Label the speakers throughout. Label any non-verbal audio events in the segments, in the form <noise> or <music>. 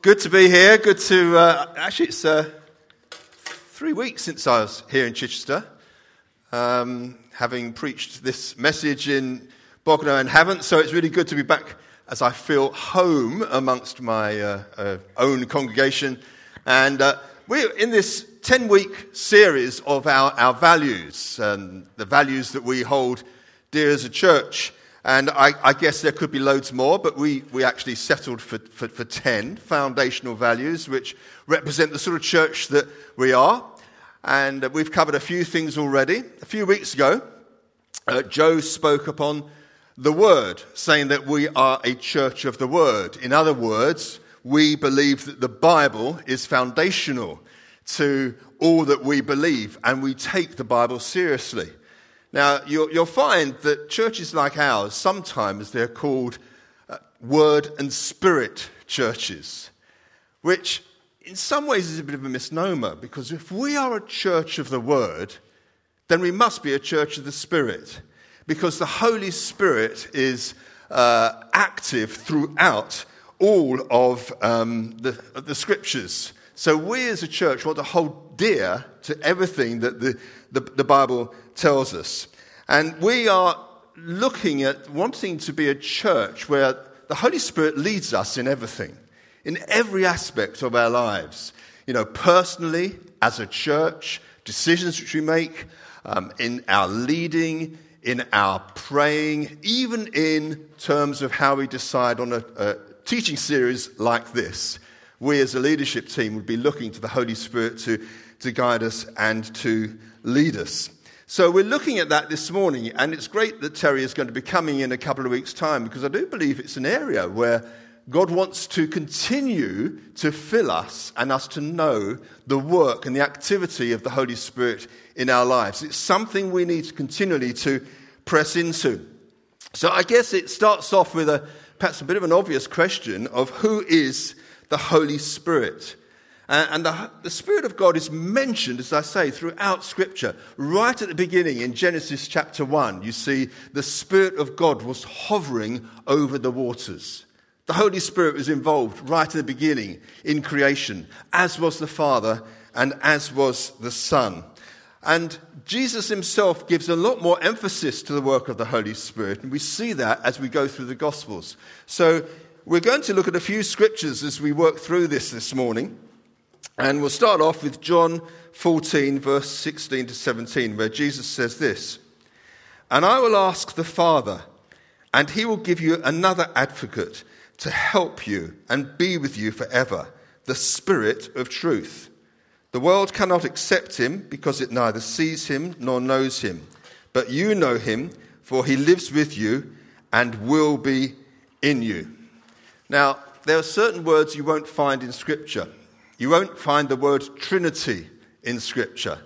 Speaker 1: Good to be here. Good to, uh, actually, it's uh, three weeks since I was here in Chichester, um, having preached this message in Bognor and Havant. So it's really good to be back as I feel home amongst my uh, uh own congregation. And uh, we're in this 10 week series of our, our values and the values that we hold dear as a church. And I, I, guess there could be loads more, but we, we actually settled for, for, for 10 foundational values, which represent the sort of church that we are. And we've covered a few things already. A few weeks ago, uh, Joe spoke upon the Word, saying that we are a church of the Word. In other words, we believe that the Bible is foundational to all that we believe, and we take the Bible seriously. Now, you'll, you'll find that churches like ours, sometimes they're called uh, word and spirit churches, which in some ways is a bit of a misnomer because if we are a church of the word, then we must be a church of the spirit because the Holy Spirit is uh, active throughout all of um, the, the scriptures. So we as a church want to hold dear to everything that the, the, the Bible tells us. And we are looking at wanting to be a church where the Holy Spirit leads us in everything, in every aspect of our lives. You know, personally, as a church, decisions which we make, um, in our leading, in our praying, even in terms of how we decide on a, a teaching series like this. We as a leadership team would be looking to the Holy Spirit to, to guide us and to lead us. So we're looking at that this morning, and it's great that Terry is going to be coming in a couple of weeks' time because I do believe it's an area where God wants to continue to fill us and us to know the work and the activity of the Holy Spirit in our lives. It's something we need continually to press into. So I guess it starts off with a perhaps a bit of an obvious question of who is the Holy Spirit? Uh, and the, the, Spirit of God is mentioned, as I say, throughout Scripture. Right at the beginning in Genesis chapter 1, you see the Spirit of God was hovering over the waters. The Holy Spirit was involved right at the beginning in creation, as was the Father and as was the Son. And Jesus himself gives a lot more emphasis to the work of the Holy Spirit, and we see that as we go through the Gospels. So we're going to look at a few scriptures as we work through this this morning. And we'll start off with John 14, verse 16 to 17, where Jesus says this And I will ask the Father, and he will give you another advocate to help you and be with you forever, the Spirit of truth. The world cannot accept him because it neither sees him nor knows him. But you know him, for he lives with you and will be in you. Now, there are certain words you won't find in Scripture. You won't find the word Trinity in Scripture.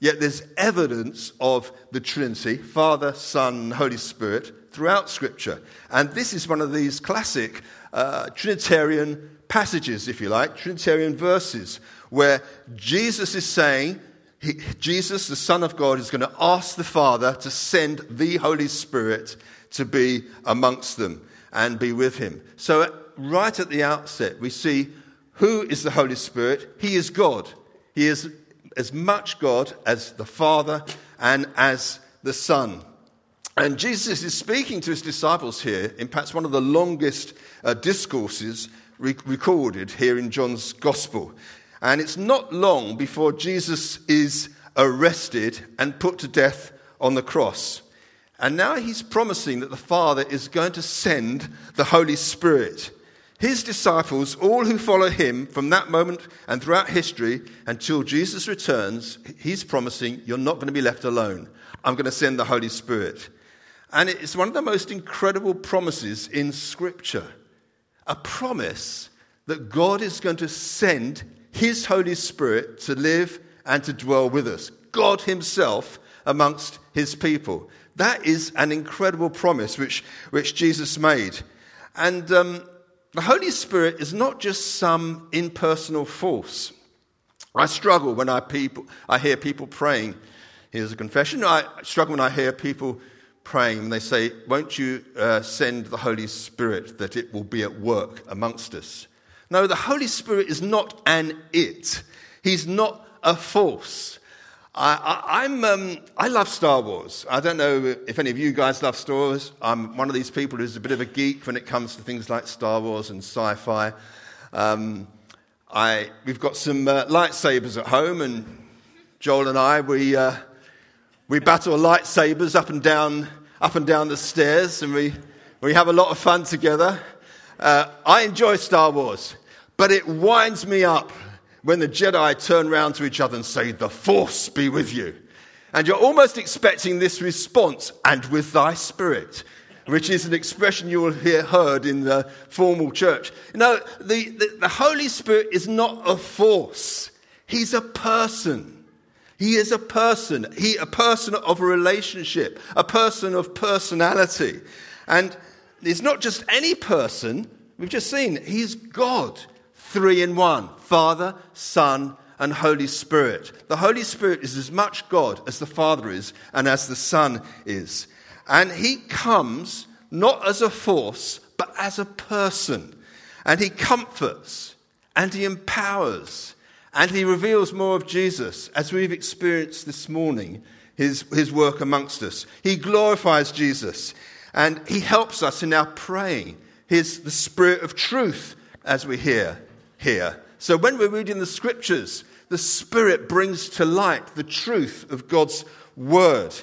Speaker 1: Yet there's evidence of the Trinity, Father, Son, Holy Spirit, throughout Scripture. And this is one of these classic uh, Trinitarian passages, if you like, Trinitarian verses, where Jesus is saying, he, Jesus, the Son of God, is going to ask the Father to send the Holy Spirit to be amongst them and be with him. So, right at the outset, we see who is the Holy Spirit? He is God. He is as much God as the Father and as the Son. And Jesus is speaking to his disciples here in perhaps one of the longest uh, discourses re- recorded here in John's Gospel. And it's not long before Jesus is arrested and put to death on the cross. And now he's promising that the Father is going to send the Holy Spirit his disciples, all who follow him from that moment and throughout history until Jesus returns, he's promising, You're not going to be left alone. I'm going to send the Holy Spirit. And it's one of the most incredible promises in Scripture a promise that God is going to send his Holy Spirit to live and to dwell with us. God Himself amongst His people. That is an incredible promise which, which Jesus made. And um, the Holy Spirit is not just some impersonal force. I struggle when I, people, I hear people praying. Here's a confession. I struggle when I hear people praying and they say, Won't you uh, send the Holy Spirit that it will be at work amongst us? No, the Holy Spirit is not an it, He's not a force. I, am um, I love Star Wars. I don't know if any of you guys love Star Wars. I'm one of these people who's a bit of a geek when it comes to things like Star Wars and sci fi. Um, we've got some uh, lightsabers at home, and Joel and I, we, uh, we battle lightsabers up and down, up and down the stairs, and we, we have a lot of fun together. Uh, I enjoy Star Wars, but it winds me up when the Jedi turn round to each other and say, The Force be with you. And you're almost expecting this response, and with thy spirit, which is an expression you will hear heard in the formal church. You know, the, the, the Holy Spirit is not a force, He's a person. He is a person. He a person of a relationship, a person of personality. And he's not just any person. We've just seen he's God three in one Father, Son, and Holy Spirit. The Holy Spirit is as much God as the Father is and as the Son is. And He comes not as a force, but as a person. And He comforts and He empowers and He reveals more of Jesus as we've experienced this morning. His, his work amongst us. He glorifies Jesus and he helps us in our praying. He's the spirit of truth, as we hear here. So when we're reading the scriptures, the Spirit brings to light the truth of God's word.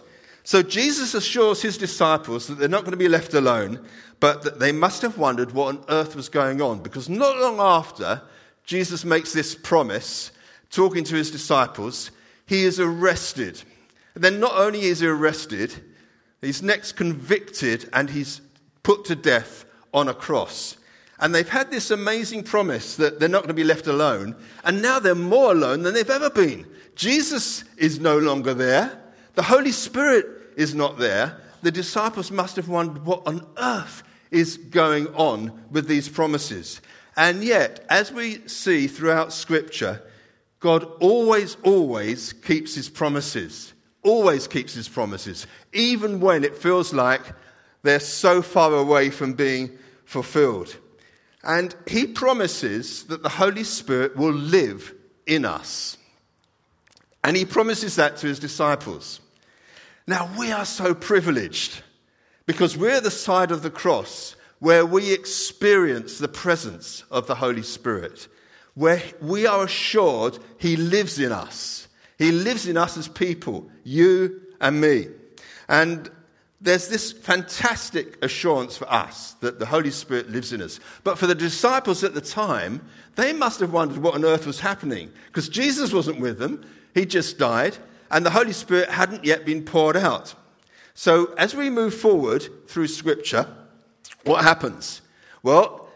Speaker 1: So Jesus assures his disciples that they're not going to be left alone, but that they must have wondered what on earth was going on. Because not long after Jesus makes this promise, talking to his disciples, he is arrested. And then not only is he arrested, he's next convicted and he's put to death on a cross. And they've had this amazing promise that they're not going to be left alone. And now they're more alone than they've ever been. Jesus is no longer there. The Holy Spirit is not there. The disciples must have wondered what on earth is going on with these promises. And yet, as we see throughout Scripture, God always, always keeps his promises. Always keeps his promises, even when it feels like they're so far away from being fulfilled. And he promises that the Holy Spirit will live in us. And he promises that to his disciples. Now, we are so privileged because we're the side of the cross where we experience the presence of the Holy Spirit, where we are assured he lives in us. He lives in us as people, you and me. And there's this fantastic assurance for us that the Holy Spirit lives in us. But for the disciples at the time, they must have wondered what on earth was happening because Jesus wasn't with them, he just died, and the Holy Spirit hadn't yet been poured out. So as we move forward through Scripture, what happens? Well,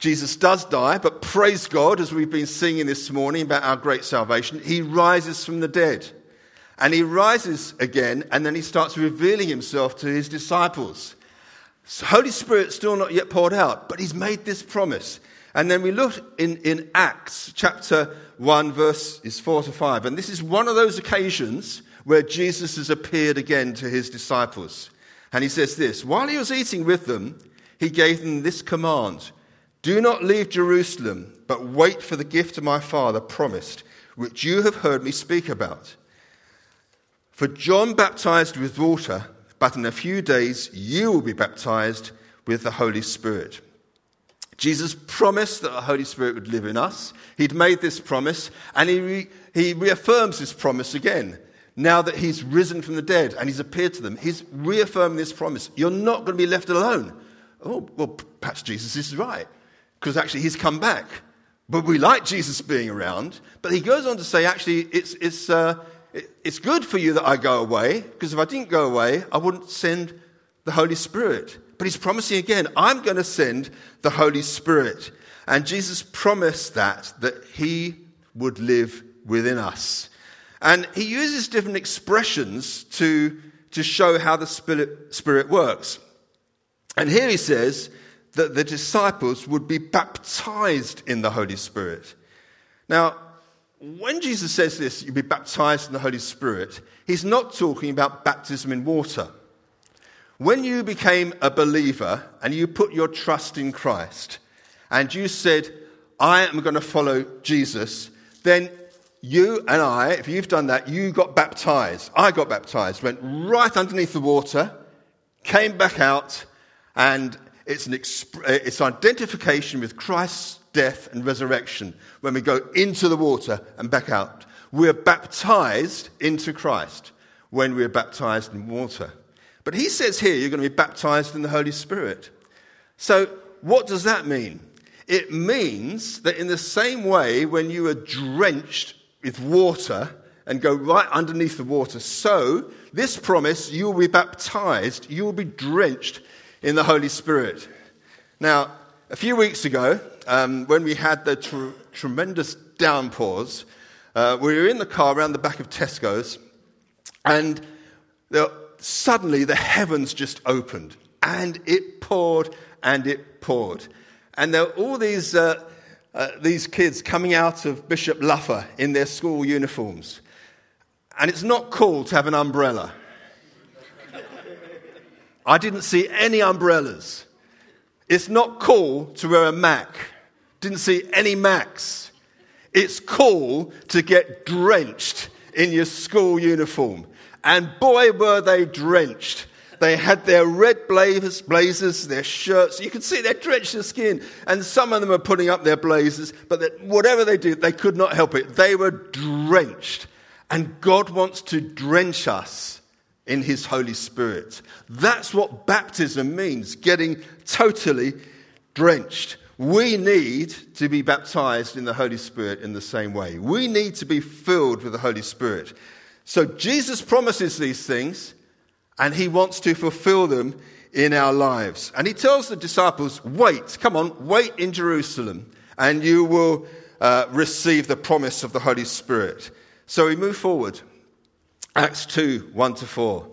Speaker 1: Jesus does die, but praise God, as we've been singing this morning about our great salvation, he rises from the dead. And he rises again, and then he starts revealing himself to his disciples. So Holy Spirit still not yet poured out, but he's made this promise. And then we look in, in Acts chapter 1, verses 4 to 5. And this is one of those occasions where Jesus has appeared again to his disciples. And he says this While he was eating with them, he gave them this command Do not leave Jerusalem, but wait for the gift of my Father promised, which you have heard me speak about. For John baptized with water, but in a few days you will be baptized with the Holy Spirit. Jesus promised that the Holy Spirit would live in us. He'd made this promise, and he, re- he reaffirms this promise again. Now that he's risen from the dead and he's appeared to them, he's reaffirming this promise. You're not going to be left alone. Oh, well, perhaps Jesus is right, because actually he's come back. But we like Jesus being around. But he goes on to say, actually, it's, it's, uh, it's good for you that I go away, because if I didn't go away, I wouldn't send the Holy Spirit. But he's promising again, I'm going to send the Holy Spirit. And Jesus promised that, that he would live within us. And he uses different expressions to, to show how the Spirit, Spirit works. And here he says that the disciples would be baptized in the Holy Spirit. Now, when Jesus says this, you'll be baptized in the Holy Spirit, he's not talking about baptism in water. When you became a believer and you put your trust in Christ and you said, I am going to follow Jesus, then you and I, if you've done that, you got baptized. I got baptized, went right underneath the water, came back out, and it's an exp- it's identification with Christ's death and resurrection when we go into the water and back out. We're baptized into Christ when we're baptized in water. But he says here you're going to be baptized in the Holy Spirit. So, what does that mean? It means that in the same way, when you are drenched with water and go right underneath the water. So, this promise, you will be baptized, you will be drenched in the Holy Spirit. Now, a few weeks ago, um, when we had the tr- tremendous downpours, uh, we were in the car around the back of Tesco's, and the, suddenly the heavens just opened, and it poured and it poured. And there were all these uh, uh, these kids coming out of Bishop Luffa in their school uniforms. And it's not cool to have an umbrella. I didn't see any umbrellas. It's not cool to wear a Mac. Didn't see any Macs. It's cool to get drenched in your school uniform. And boy, were they drenched. They had their red blazers, blazers, their shirts. You could see they're drenched in skin. And some of them are putting up their blazers, but whatever they did, they could not help it. They were drenched. And God wants to drench us in His Holy Spirit. That's what baptism means getting totally drenched. We need to be baptized in the Holy Spirit in the same way. We need to be filled with the Holy Spirit. So Jesus promises these things and he wants to fulfill them in our lives. And he tells the disciples, Wait, come on, wait in Jerusalem, and you will uh, receive the promise of the Holy Spirit. So we move forward. Acts 2 1 to 4.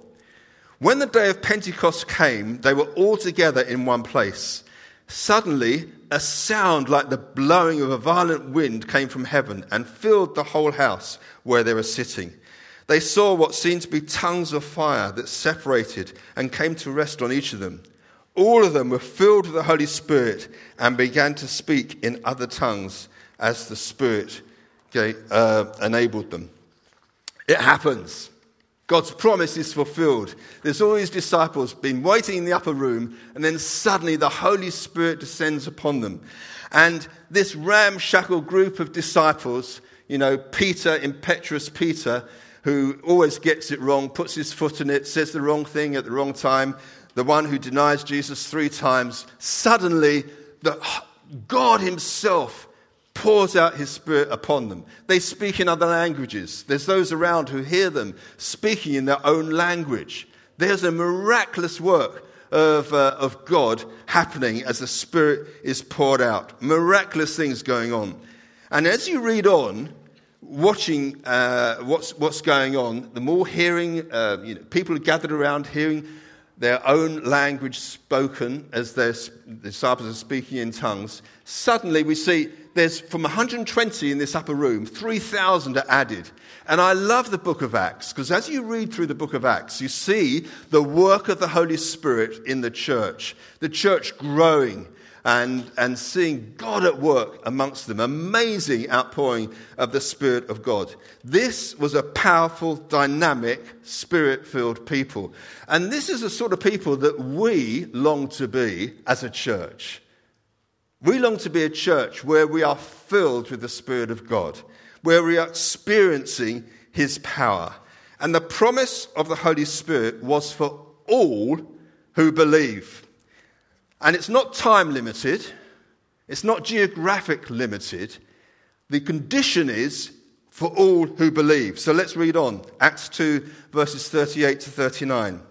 Speaker 1: When the day of Pentecost came, they were all together in one place. Suddenly, a sound like the blowing of a violent wind came from heaven and filled the whole house where they were sitting. They saw what seemed to be tongues of fire that separated and came to rest on each of them. All of them were filled with the Holy Spirit and began to speak in other tongues as the Spirit uh, enabled them. It happens. God's promise is fulfilled. There's all these disciples been waiting in the upper room, and then suddenly the Holy Spirit descends upon them. And this ramshackle group of disciples, you know, Peter, impetuous Peter, who always gets it wrong, puts his foot in it, says the wrong thing at the wrong time, the one who denies Jesus three times, suddenly the, God Himself pours out His Spirit upon them. They speak in other languages. There's those around who hear them speaking in their own language. There's a miraculous work of, uh, of God happening as the Spirit is poured out. Miraculous things going on. And as you read on, watching uh, what's, what's going on, the more hearing, uh, you know, people are gathered around hearing their own language spoken as their disciples are speaking in tongues, suddenly we see there's from 120 in this upper room, 3,000 are added. And I love the book of Acts because as you read through the book of Acts, you see the work of the Holy Spirit in the church, the church growing and, and seeing God at work amongst them. Amazing outpouring of the Spirit of God. This was a powerful, dynamic, spirit filled people. And this is the sort of people that we long to be as a church. We long to be a church where we are filled with the Spirit of God, where we are experiencing His power. And the promise of the Holy Spirit was for all who believe. And it's not time limited, it's not geographic limited. The condition is for all who believe. So let's read on Acts 2, verses 38 to 39.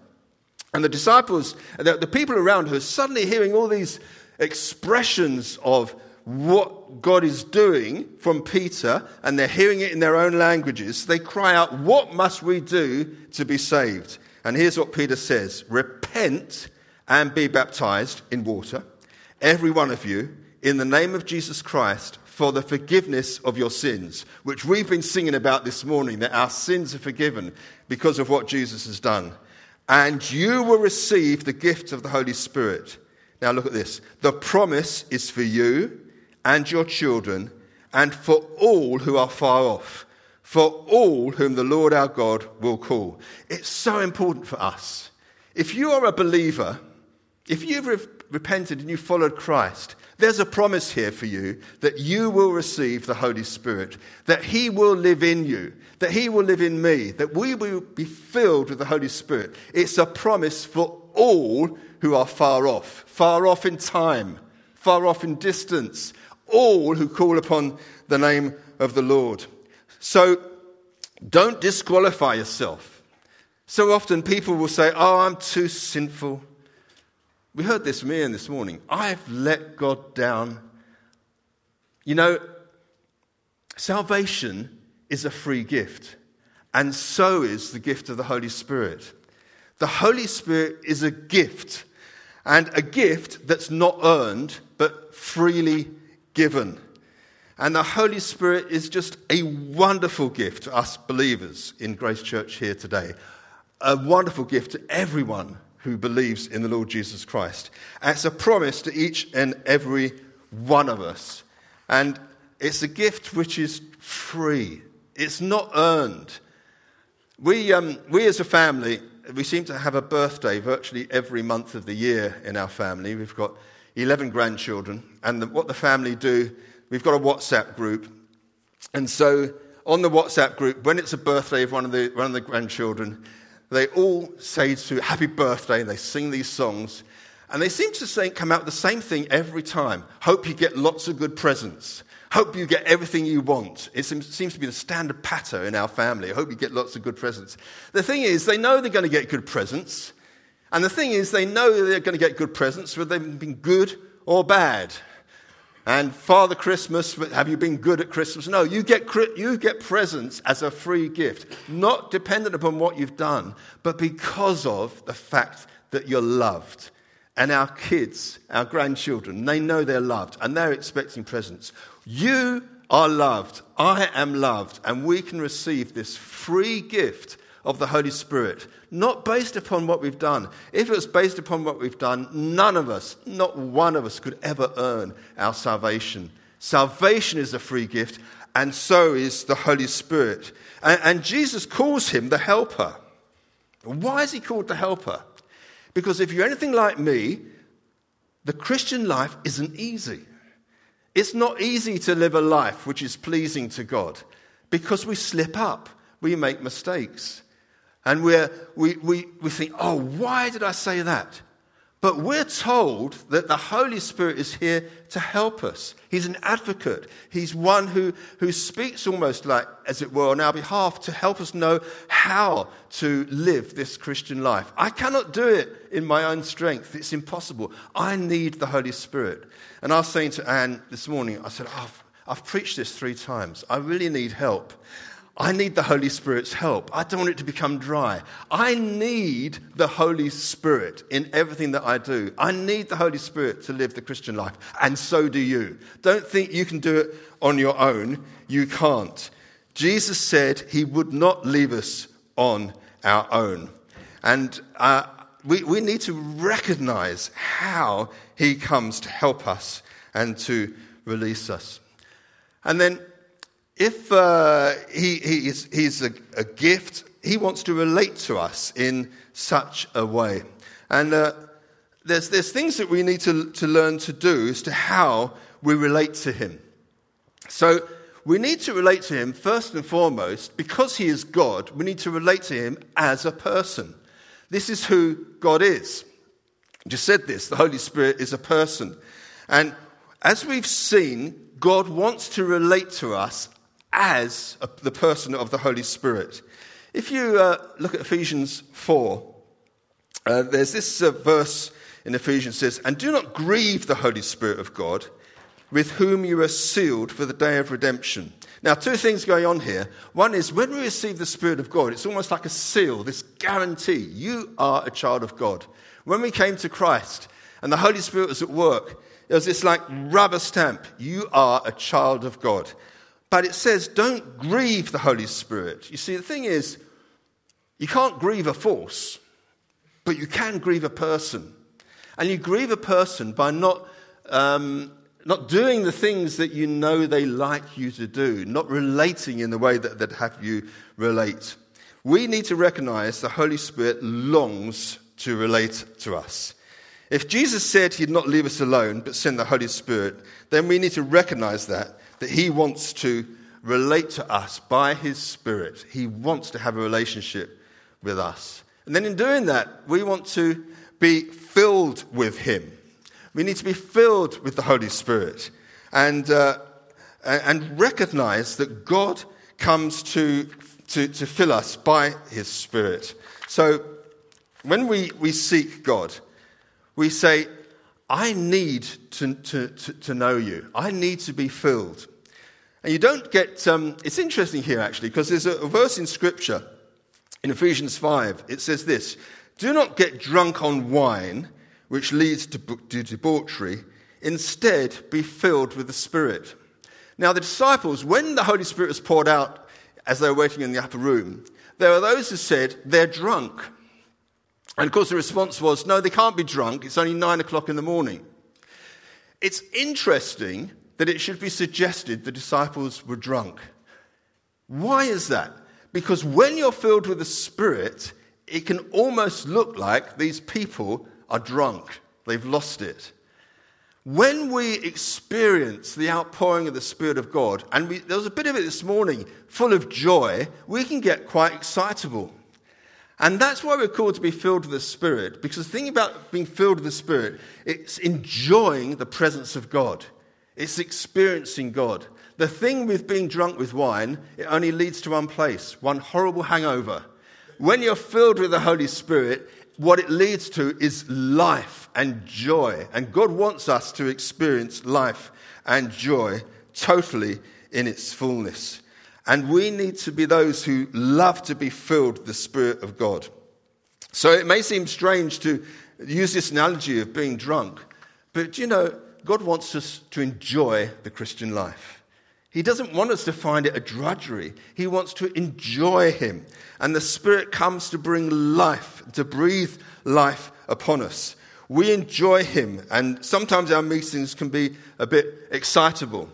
Speaker 1: And the disciples, the, people around her, suddenly hearing all these expressions of what God is doing from Peter, and they're hearing it in their own languages, they cry out, What must we do to be saved? And here's what Peter says Repent and be baptized in water, every one of you, in the name of Jesus Christ for the forgiveness of your sins, which we've been singing about this morning, that our sins are forgiven because of what Jesus has done. And you will receive the gift of the Holy Spirit. Now look at this. The promise is for you and your children, and for all who are far off, for all whom the Lord our God will call. It's so important for us. If you are a believer, if you've re- repented and you followed Christ, there's a promise here for you that you will receive the Holy Spirit, that He will live in you, that He will live in me, that we will be filled with the Holy Spirit. It's a promise for all who are far off, far off in time, far off in distance, all who call upon the name of the Lord. So don't disqualify yourself. So often people will say, Oh, I'm too sinful. We heard this from Ian this morning. I've let God down. You know, salvation is a free gift, and so is the gift of the Holy Spirit. The Holy Spirit is a gift, and a gift that's not earned, but freely given. And the Holy Spirit is just a wonderful gift to us believers in Grace Church here today. A wonderful gift to everyone who believes in the Lord Jesus Christ. It's a promise to each and every one of us. And it's a gift which is free, it's not earned. We, um, we as a family, we seem to have a birthday virtually every month of the year in our family. We've got 11 grandchildren, and the, what the family do we've got a WhatsApp group. And so on the WhatsApp group, when it's a birthday of one of the, one of the grandchildren, they all say to happy birthday and they sing these songs. And they seem to say, come out the same thing every time. Hope you get lots of good presents. Hope you get everything you want. It seems to be the standard pattern in our family. Hope you get lots of good presents. The thing is, they know they're going to get good presents. And the thing is, they know they're going to get good presents, whether they've been good or bad. And Father Christmas, have you been good at Christmas? No, you get, you get presents as a free gift, not dependent upon what you've done, but because of the fact that you're loved. And our kids, our grandchildren, they know they're loved and they're expecting presents. You are loved. I am loved. And we can receive this free gift of the Holy Spirit, not based upon what we've done. If it was based upon what we've done, none of us, not one of us, could ever earn our salvation. Salvation is a free gift, and so is the Holy Spirit. And, and Jesus calls him the Helper. Why is he called the Helper? Because if you're anything like me, the Christian life isn't easy. It's not easy to live a life which is pleasing to God because we slip up, we make mistakes. And we're, we, we, we think, oh, why did I say that? But we're told that the Holy Spirit is here to help us. He's an advocate. He's one who, who speaks almost like, as it were, on our behalf to help us know how to live this Christian life. I cannot do it in my own strength. It's impossible. I need the Holy Spirit. And I was saying to Anne this morning, I said, oh, I've, I've preached this three times. I really need help. I need the Holy Spirit's help. I don't want it to become dry. I need the Holy Spirit in everything that I do. I need the Holy Spirit to live the Christian life, and so do you. Don't think you can do it on your own. You can't. Jesus said he would not leave us on our own. And uh, we, we need to recognize how he comes to help us and to release us. And then if uh, he, he is, he's a, a, gift, he wants to relate to us in such a way. And uh, there's, there's things that we need to, to learn to do as to how we relate to him. So we need to relate to him first and foremost, because he is God, we need to relate to him as a person. This is who God is. I just said this the Holy Spirit is a person. And as we've seen, God wants to relate to us as a, the person of the Holy Spirit. If you uh, look at Ephesians 4, uh, there's this uh, verse in Ephesians says, And do not grieve the Holy Spirit of God, with whom you are sealed for the day of redemption. Now, two things going on here. One is when we receive the Spirit of God, it's almost like a seal, this guarantee. You are a child of God. When we came to Christ and the Holy Spirit was at work, it was this like rubber stamp. You are a child of God. But it says, don't grieve the Holy Spirit. You see, the thing is, you can't grieve a force, but you can grieve a person. And you grieve a person by not um, not doing the things that you know they like you to do, not relating in the way that they'd have you relate. We need to recognize the Holy Spirit longs to relate to us. If Jesus said he'd not leave us alone but send the Holy Spirit, then we need to recognize that, that he wants to relate to us by his Spirit. He wants to have a relationship with us. And then in doing that, we want to be filled with him. We need to be filled with the Holy Spirit and, uh, and recognize that God comes to, to, to fill us by his Spirit. So when we, we seek God, we say, I need to, to, to, to know you. I need to be filled. And you don't get, um, it's interesting here actually, because there's a, a verse in Scripture in Ephesians 5. It says this Do not get drunk on wine, which leads to, to debauchery. Instead, be filled with the Spirit. Now, the disciples, when the Holy Spirit was poured out as they were waiting in the upper room, there were those who said, They're drunk. And of course, the response was, no, they can't be drunk. It's only nine o'clock in the morning. It's interesting that it should be suggested the disciples were drunk. Why is that? Because when you're filled with the Spirit, it can almost look like these people are drunk. They've lost it. When we experience the outpouring of the Spirit of God, and we, there was a bit of it this morning, full of joy, we can get quite excitable. And that's why we're called to be filled with the Spirit, because the thing about being filled with the Spirit, it's enjoying the presence of God. It's experiencing God. The thing with being drunk with wine, it only leads to one place, one horrible hangover. When you're filled with the Holy Spirit, what it leads to is life and joy. And God wants us to experience life and joy totally in its fullness. And we need to be those who love to be filled with the Spirit of God. So it may seem strange to use this analogy of being drunk, but you know, God wants us to enjoy the Christian life. He doesn't want us to find it a drudgery. He wants to enjoy Him. And the Spirit comes to bring life, to breathe life upon us. We enjoy Him, and sometimes our meetings can be a bit excitable.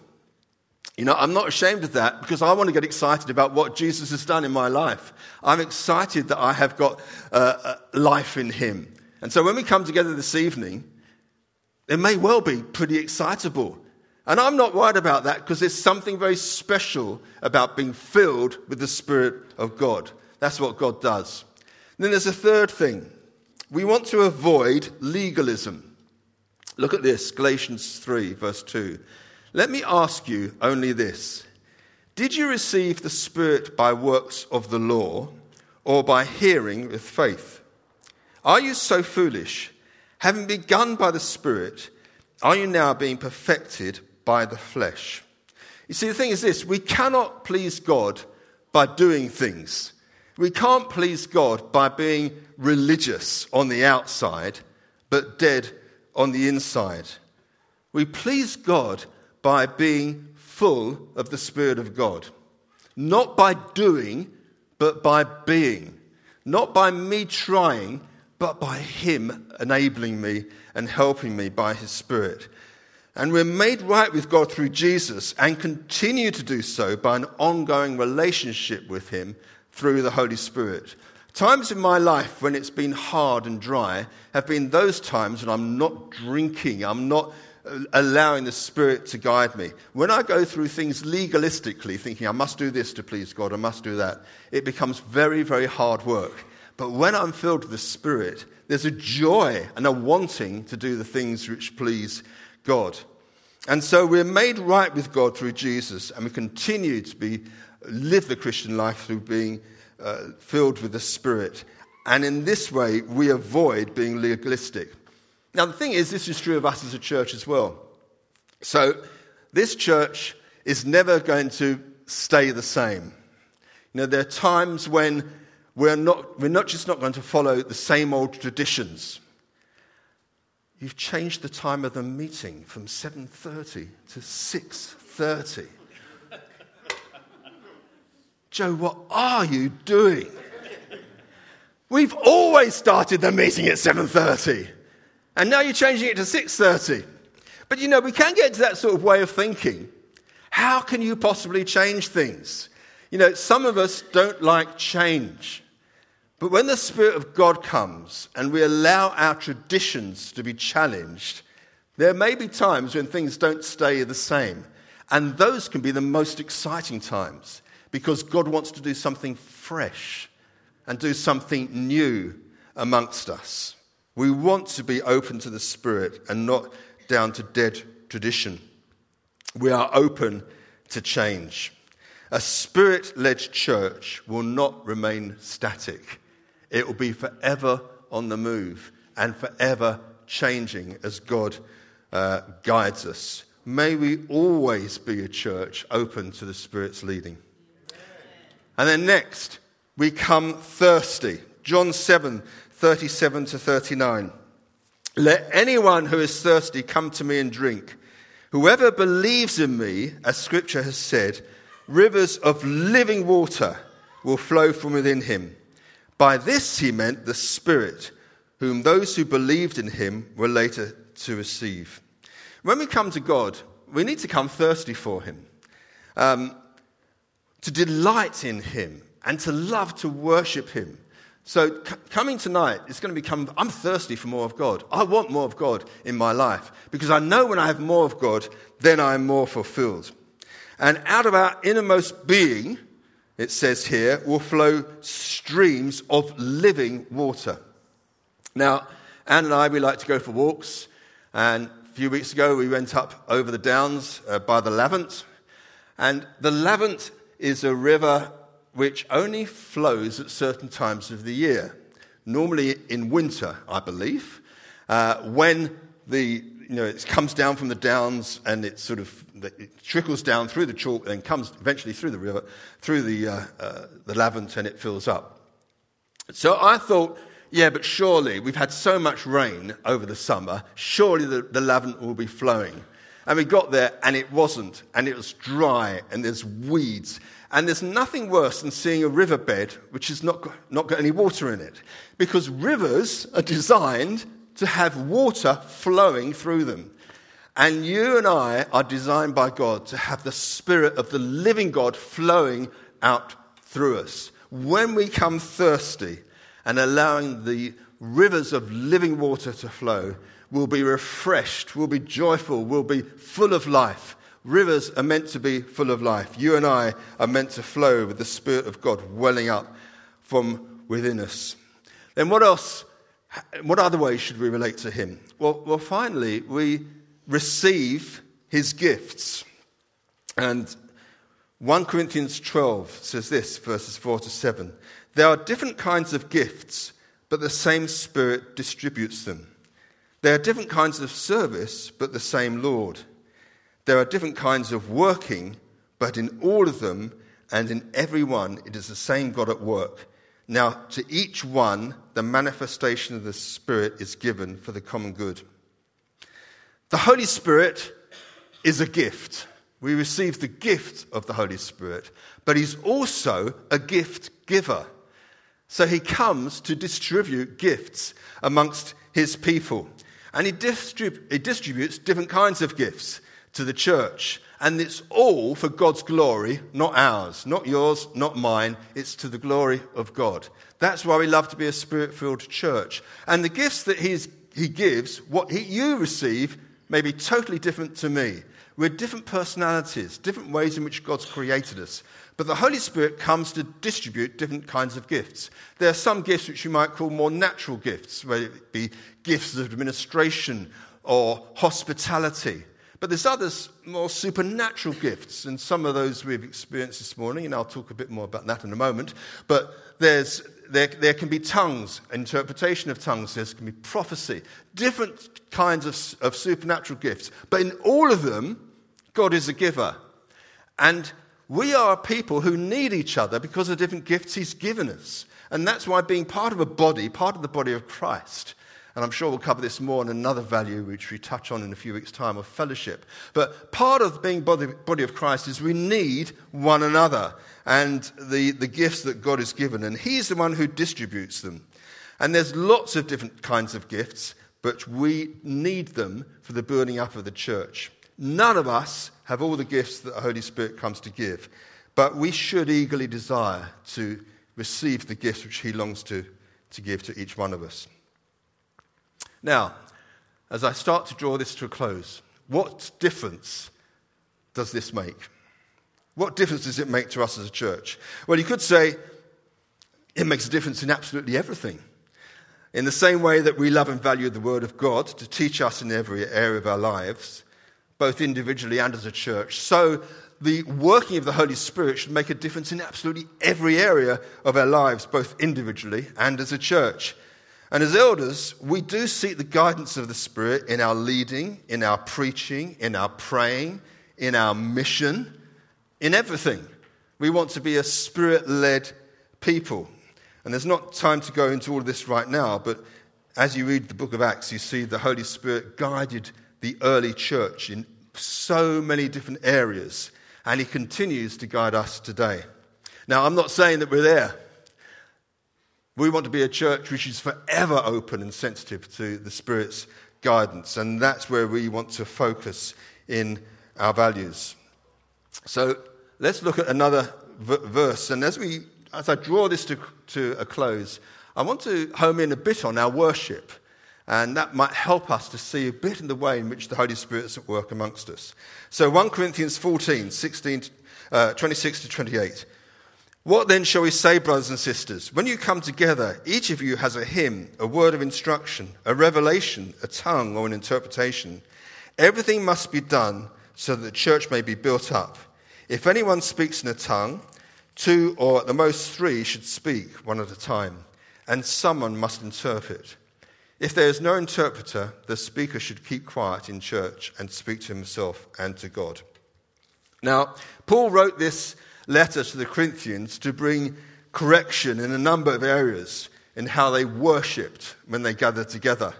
Speaker 1: You know, I'm not ashamed of that because I want to get excited about what Jesus has done in my life. I'm excited that I have got uh, uh, life in Him. And so when we come together this evening, it may well be pretty excitable. And I'm not worried about that because there's something very special about being filled with the Spirit of God. That's what God does. And then there's a third thing. We want to avoid legalism. Look at this Galatians 3, verse 2. Let me ask you only this Did you receive the Spirit by works of the law or by hearing with faith? Are you so foolish? Having begun by the Spirit, are you now being perfected by the flesh? You see, the thing is this we cannot please God by doing things. We can't please God by being religious on the outside, but dead on the inside. We please God by being full of the Spirit of God. Not by doing, but by being. Not by me trying, but by Him enabling me and helping me by His Spirit. And we're made right with God through Jesus and continue to do so by an ongoing relationship with Him through the Holy Spirit. Times in my life when it's been hard and dry have been those times when I'm not drinking, I'm not allowing the Spirit to guide me. When I go through things legalistically, thinking I must do this to please God, I must do that, it becomes very, very hard work. But when I'm filled with the Spirit, there's a joy and a wanting to do the things which please God. And so we're made right with God through Jesus, and we continue to be, live the Christian life through being uh, filled with the Spirit. And in this way, we avoid being legalistic. Now, the thing is, this is true of us as a church as well. So, this church is never going to stay the same. You know, there are times when we're not, we're not just not going to follow the same old traditions. You've changed the time of the meeting from 7.30 to 6.30. Joe, what are you doing? We've always started the meeting at 7.30. And now you're changing it to 6:30. But you know, we can get into that sort of way of thinking. How can you possibly change things? You know, some of us don't like change. But when the Spirit of God comes and we allow our traditions to be challenged, there may be times when things don't stay the same. And those can be the most exciting times because God wants to do something fresh and do something new amongst us. We want to be open to the Spirit and not down to dead tradition. We are open to change. A spirit led church will not remain static, it will be forever on the move and forever changing as God uh, guides us. May we always be a church open to the Spirit's leading. And then next, we come thirsty. John 7 37 to 39. Let anyone who is thirsty come to me and drink. Whoever believes in me, as scripture has said, rivers of living water will flow from within him. By this he meant the Spirit, whom those who believed in him were later to receive. When we come to God, we need to come thirsty for him, um, to delight in him, and to love to worship him. So, c- coming tonight is going to become I'm thirsty for more of God. I want more of God in my life because I know when I have more of God, then I am more fulfilled. And out of our innermost being, it says here, will flow streams of living water. Now, Anne and I, we like to go for walks. And a few weeks ago, we went up over the downs uh, by the Lavant. And the Lavant is a river which only flows at certain times of the year, normally in winter, I believe, uh, when the you know, it comes down from the downs and it sort of it trickles down through the chalk and comes eventually through the river, through the, uh, uh, the Lavant and it fills up. So I thought, yeah, but surely we've had so much rain over the summer, surely the, the Lavant will be flowing. And we got there and it wasn't, and it was dry and there's weeds. And there's nothing worse than seeing a riverbed which has not got, not got any water in it. Because rivers are designed to have water flowing through them. And you and I are designed by God to have the Spirit of the living God flowing out through us. When we come thirsty and allowing the rivers of living water to flow, we'll be refreshed, we'll be joyful, we'll be full of life Rivers are meant to be full of life. You and I are meant to flow with the Spirit of God welling up from within us. Then, what else? What other ways should we relate to Him? Well, well finally, we receive His gifts. And 1 Corinthians 12 says this, verses 4 to 7. There are different kinds of gifts, but the same Spirit distributes them. There are different kinds of service, but the same Lord. There are different kinds of working, but in all of them and in every one, it is the same God at work. Now, to each one, the manifestation of the Spirit is given for the common good. The Holy Spirit is a gift. We receive the gift of the Holy Spirit, but He's also a gift giver. So He comes to distribute gifts amongst His people. And He, distrib- he distributes different kinds of gifts to the church. And it's all for God's glory, not ours, not yours, not mine. It's to the glory of God. That's why we love to be a spirit filled church. And the gifts that he's, he gives, what he, you receive, may be totally different to me. We're different personalities, different ways in which God's created us. But the Holy Spirit comes to distribute different kinds of gifts. There are some gifts which you might call more natural gifts, whether it be gifts of administration or hospitality. But there's others, more supernatural gifts, and some of those we've experienced this morning, and I'll talk a bit more about that in a moment. But there's, there, there can be tongues, interpretation of tongues, there can be prophecy, different kinds of, of supernatural gifts. But in all of them, God is a giver. And we are people who need each other because of different gifts He's given us. And that's why being part of a body, part of the body of Christ, and I'm sure we'll cover this more in another value, which we touch on in a few weeks' time, of fellowship. But part of being body, body of Christ is we need one another and the, the gifts that God has given. And He's the one who distributes them. And there's lots of different kinds of gifts, but we need them for the building up of the church. None of us have all the gifts that the Holy Spirit comes to give, but we should eagerly desire to receive the gifts which He longs to, to give to each one of us. Now, as I start to draw this to a close, what difference does this make? What difference does it make to us as a church? Well, you could say it makes a difference in absolutely everything. In the same way that we love and value the Word of God to teach us in every area of our lives, both individually and as a church, so the working of the Holy Spirit should make a difference in absolutely every area of our lives, both individually and as a church. And as elders, we do seek the guidance of the Spirit in our leading, in our preaching, in our praying, in our mission, in everything. We want to be a Spirit led people. And there's not time to go into all of this right now, but as you read the book of Acts, you see the Holy Spirit guided the early church in so many different areas, and He continues to guide us today. Now, I'm not saying that we're there. We want to be a church which is forever open and sensitive to the Spirit's guidance, and that's where we want to focus in our values. So let's look at another v- verse, and as we as I draw this to, to a close, I want to home in a bit on our worship. And that might help us to see a bit in the way in which the Holy Spirit is at work amongst us. So 1 Corinthians 14, 16, uh, 26 to 28. What then shall we say, brothers and sisters? When you come together, each of you has a hymn, a word of instruction, a revelation, a tongue, or an interpretation. Everything must be done so that the church may be built up. If anyone speaks in a tongue, Two or at the most three should speak one at a time, and someone must interpret. If there is no interpreter, the speaker should keep quiet in church and speak to himself and to God. Now, Paul wrote this letter to the Corinthians to bring correction in a number of areas in how they worshipped when they gathered together.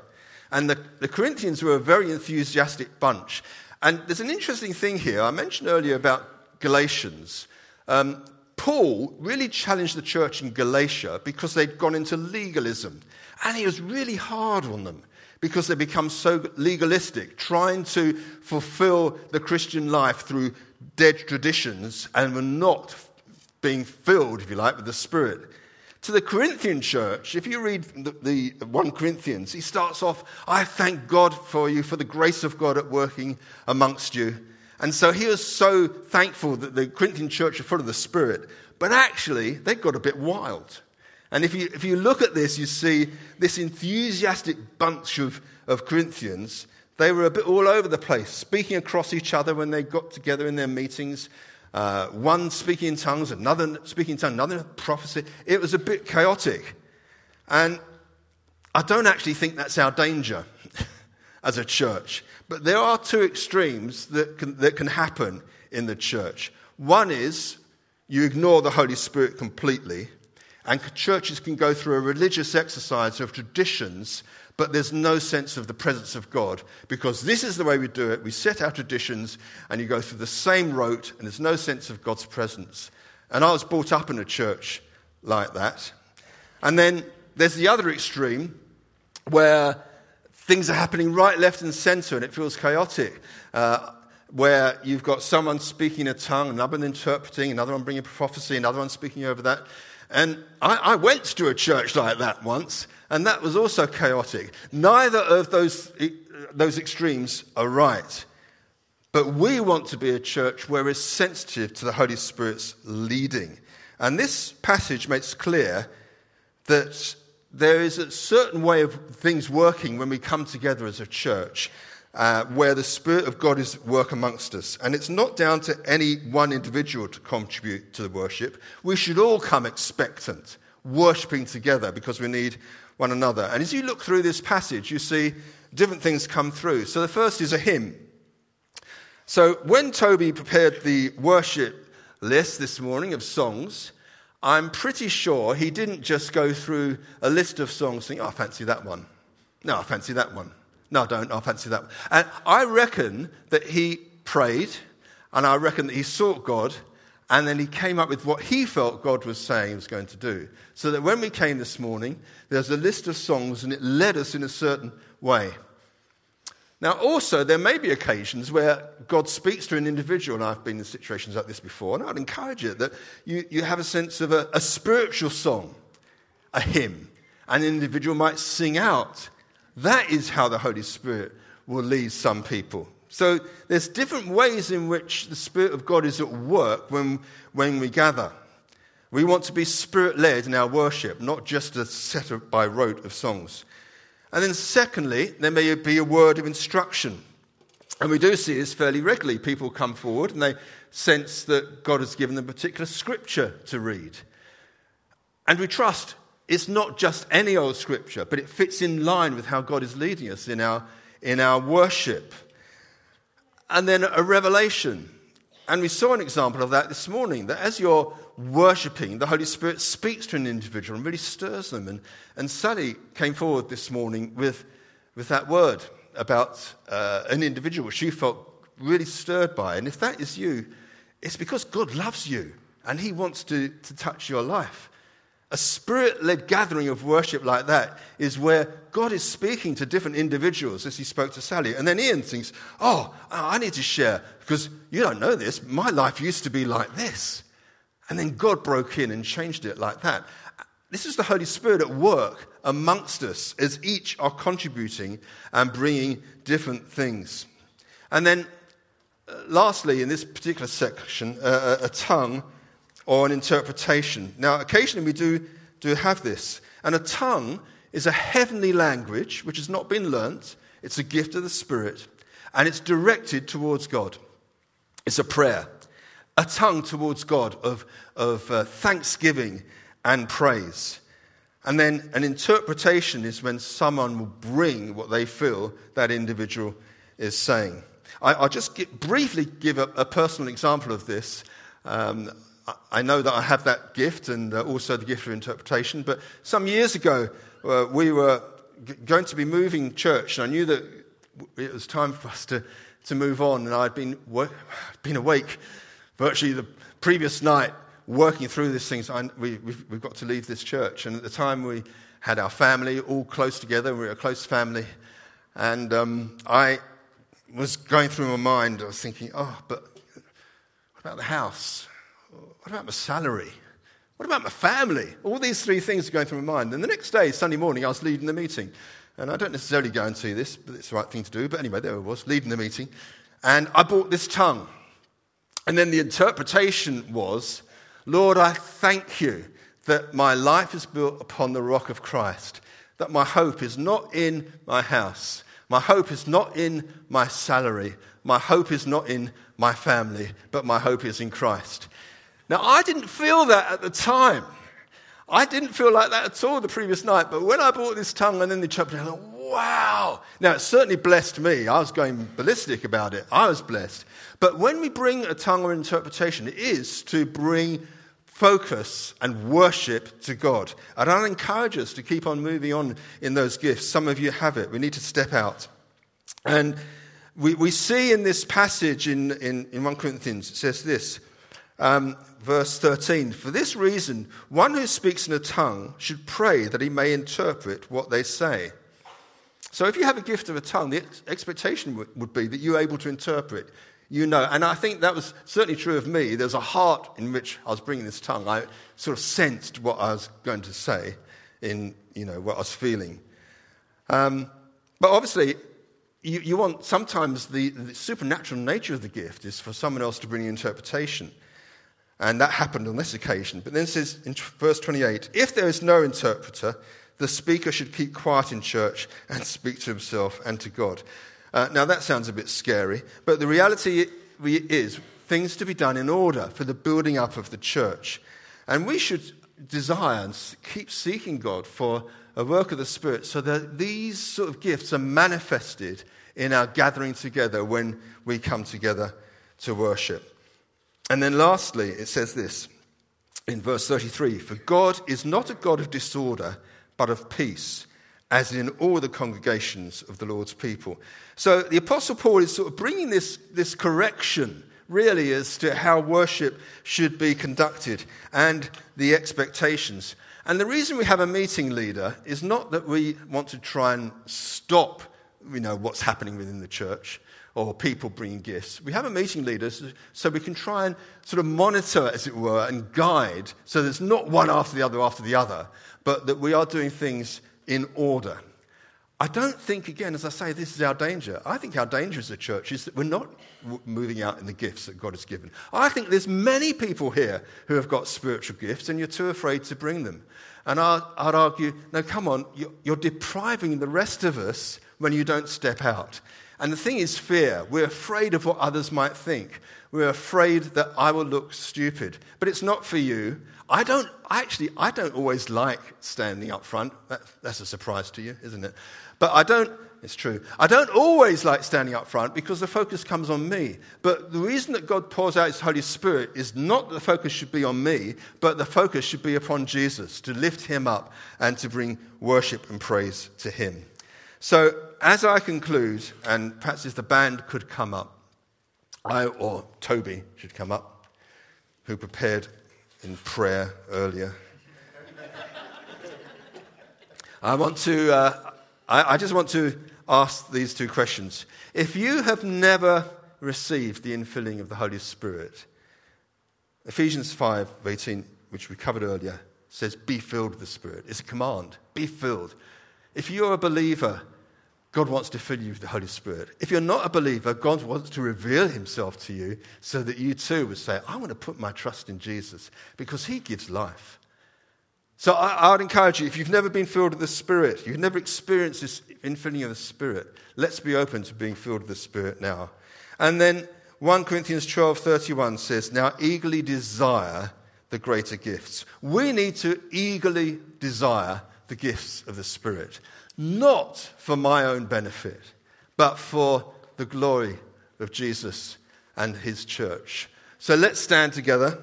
Speaker 1: And the, the Corinthians were a very enthusiastic bunch. And there's an interesting thing here. I mentioned earlier about Galatians. Um, Paul really challenged the church in Galatia because they'd gone into legalism. And he was really hard on them because they become so legalistic, trying to fulfill the Christian life through dead traditions and were not being filled, if you like, with the Spirit. To the Corinthian church, if you read the, the 1 Corinthians, he starts off, I thank God for you, for the grace of God at working amongst you. And so he was so thankful that the Corinthian church are full of the Spirit. But actually, they got a bit wild. And if you, if you look at this, you see this enthusiastic bunch of, of Corinthians. They were a bit all over the place, speaking across each other when they got together in their meetings. Uh, one speaking in tongues, another speaking in tongues, another prophecy. It was a bit chaotic. And I don't actually think that's our danger <laughs> as a church. But there are two extremes that can, that can happen in the church. One is you ignore the Holy Spirit completely, and churches can go through a religious exercise of traditions, but there's no sense of the presence of God because this is the way we do it. We set our traditions, and you go through the same rote, and there's no sense of God's presence. And I was brought up in a church like that. And then there's the other extreme where things are happening right, left, and center, and it feels chaotic. Uh, where you've got someone speaking a tongue, another one interpreting, another one bringing prophecy, another one speaking over that. And I, I, went to a church like that once, and that was also chaotic. Neither of those, those extremes are right. But we want to be a church where we're sensitive to the Holy Spirit's leading. And this passage makes clear that there is a certain way of things working when we come together as a church. Uh, where the Spirit of God is at work amongst us. And it's not down to any one individual to contribute to the worship. We should all come expectant, worshipping together because we need one another. And as you look through this passage, you see different things come through. So the first is a hymn. So when Toby prepared the worship list this morning of songs, I'm pretty sure he didn't just go through a list of songs think, oh, I fancy that one. No, I fancy that one. No, I don't. I fancy that. And I reckon that he prayed, and I reckon that he sought God, and then he came up with what he felt God was saying he was going to do. So that when we came this morning, there's a list of songs, and it led us in a certain way. Now, also, there may be occasions where God speaks to an individual, and I've been in situations like this before, and I'd encourage it that you, you have a sense of a, a spiritual song, a hymn. An individual might sing out. That is how the Holy Spirit will lead some people. So there's different ways in which the Spirit of God is at work when, when we gather. We want to be spirit led in our worship, not just a set of, by rote of songs. And then, secondly, there may be a word of instruction. And we do see this fairly regularly. People come forward and they sense that God has given them a particular scripture to read. And we trust it's not just any old scripture, but it fits in line with how God is leading us in our, in our worship. And then a revelation. And we saw an example of that this morning that as you're worshipping, the Holy Spirit speaks to an individual and really stirs them. And, and Sally came forward this morning with, with that word about uh, an individual she felt really stirred by. And if that is you, it's because God loves you and He wants to, to touch your life. A spirit led gathering of worship like that is where God is speaking to different individuals as he spoke to Sally. And then Ian thinks, oh, I need to share because you don't know this. My life used to be like this. And then God broke in and changed it like that. This is the Holy Spirit at work amongst us as each are contributing and bringing different things. And then, uh, lastly, in this particular section, uh, a tongue or an interpretation. Now, occasionally we do, do have this. And a tongue is a heavenly language which has not been learnt, it's a gift of the Spirit, and it's directed towards God. It's a prayer a tongue towards God of, of uh, thanksgiving and praise. And then an interpretation is when someone will bring what they feel that individual is saying. I, will just get, briefly give a, a, personal example of this. Um, I, know that I have that gift and uh, also the gift of interpretation, but some years ago uh, we were g- going to be moving church, and I knew that it was time for us to, to move on, and I'd been, <sighs> been awake virtually the previous night working through these things. I, we, we've, we've got to leave this church. And at the time, we had our family all close together. We were a close family. And um, I was going through my mind, I was thinking, oh, but what about the house? What about my salary? What about my family? All these three things are going through my mind. And the next day, Sunday morning, I was leading the meeting. And I don't necessarily go and see this, but it's the right thing to do. But anyway, there I was, leading the meeting. And I bought this tongue. And then the interpretation was, Lord, I thank you that my life is built upon the rock of Christ, that my hope is not in my house, my hope is not in my salary, my hope is not in my family, but my hope is in Christ. Now, I didn't feel that at the time. I didn't feel like that at all the previous night, but when I brought this tongue and then the chapter, I thought, wow. Now, it certainly blessed me. I was going ballistic about it. I was blessed. But when we bring a tongue or interpretation, it is to bring focus and worship to God. And I encourage us to keep on moving on in those gifts. Some of you have it. We need to step out. And we, we see in this passage in, in, in 1 Corinthians, it says this, um, verse 13 For this reason, one who speaks in a tongue should pray that he may interpret what they say. So if you have a gift of a tongue, the expectation would be that you're able to interpret you know. And I think that was certainly true of me. There's a heart in which I was bringing this tongue. I sort of sensed what I was going to say in, you know, what I was feeling. Um, but obviously, you, you want sometimes the, the, supernatural nature of the gift is for someone else to bring interpretation. And that happened on this occasion. But then it says in verse 28 if there is no interpreter, the speaker should keep quiet in church and speak to himself and to God. Uh, now, that sounds a bit scary, but the reality is things to be done in order for the building up of the church. And we should desire and keep seeking God for a work of the Spirit so that these sort of gifts are manifested in our gathering together when we come together to worship. And then lastly, it says this in verse 33 For God is not a God of disorder, but of peace as in all the congregations of the Lord's people. So the Apostle Paul is sort of bringing this, this correction, really, as to how worship should be conducted and the expectations. And the reason we have a meeting leader is not that we want to try and stop you know, what's happening within the church or people bringing gifts. We have a meeting leader so we can try and sort of monitor, as it were, and guide so there's not one after the other after the other, but that we are doing things in order. I don't think, again, as I say, this is our danger. I think our danger as a church is that we're not moving out in the gifts that God has given. I think there's many people here who have got spiritual gifts and you're too afraid to bring them. And I'd, I'd argue, no, come on, you're, you're depriving the rest of us when you don't step out. And the thing is fear. We're afraid of what others might think. We're afraid that I will look stupid. But it's not for you. I don't, actually, I don't always like standing up front. That, that's a surprise to you, isn't it? But I don't, it's true. I don't always like standing up front because the focus comes on me. But the reason that God pours out His Holy Spirit is not that the focus should be on me, but the focus should be upon Jesus, to lift Him up and to bring worship and praise to Him. So, as I conclude, and perhaps if the band could come up, I or Toby should come up, who prepared in prayer earlier. <laughs> I want to, uh, I, I just want to ask these two questions. If you have never received the infilling of the Holy Spirit, Ephesians 5 18, which we covered earlier, says, Be filled with the Spirit. It's a command. Be filled. If you're a believer, God wants to fill you with the Holy Spirit. If you're not a believer, God wants to reveal himself to you so that you too would say, I want to put my trust in Jesus because he gives life. So I, I would encourage you, if you've never been filled with the Spirit, you've never experienced this infilling of the Spirit, let's be open to being filled with the Spirit now. And then 1 Corinthians 12 31 says, Now eagerly desire the greater gifts. We need to eagerly desire the gifts of the Spirit not for my own benefit, but for the glory of Jesus and his church. So let's stand together.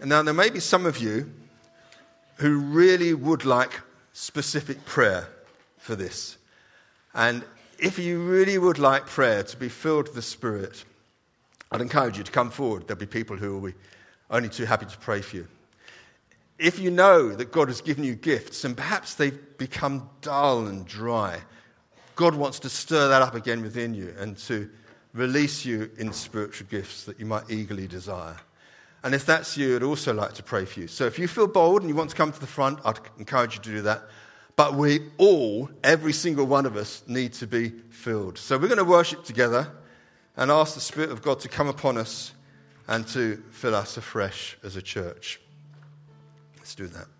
Speaker 1: And now, there may be some of you who really would like specific prayer for this. And if you really would like prayer to be filled with the Spirit, I'd encourage you to come forward. There'll be people who will be only too happy to pray for you if you know that God has given you gifts and perhaps they've become dull and dry, God wants to stir that up again within you and to release you in spiritual gifts that you might eagerly desire. And if that's you, I'd also like to pray for you. So if you feel bold and you want to come to the front, I'd encourage you to do that. But we all, every single one of us, need to be filled. So we're going to worship together and ask the Spirit of God to come upon us and to fill us afresh as a church. Let's do that.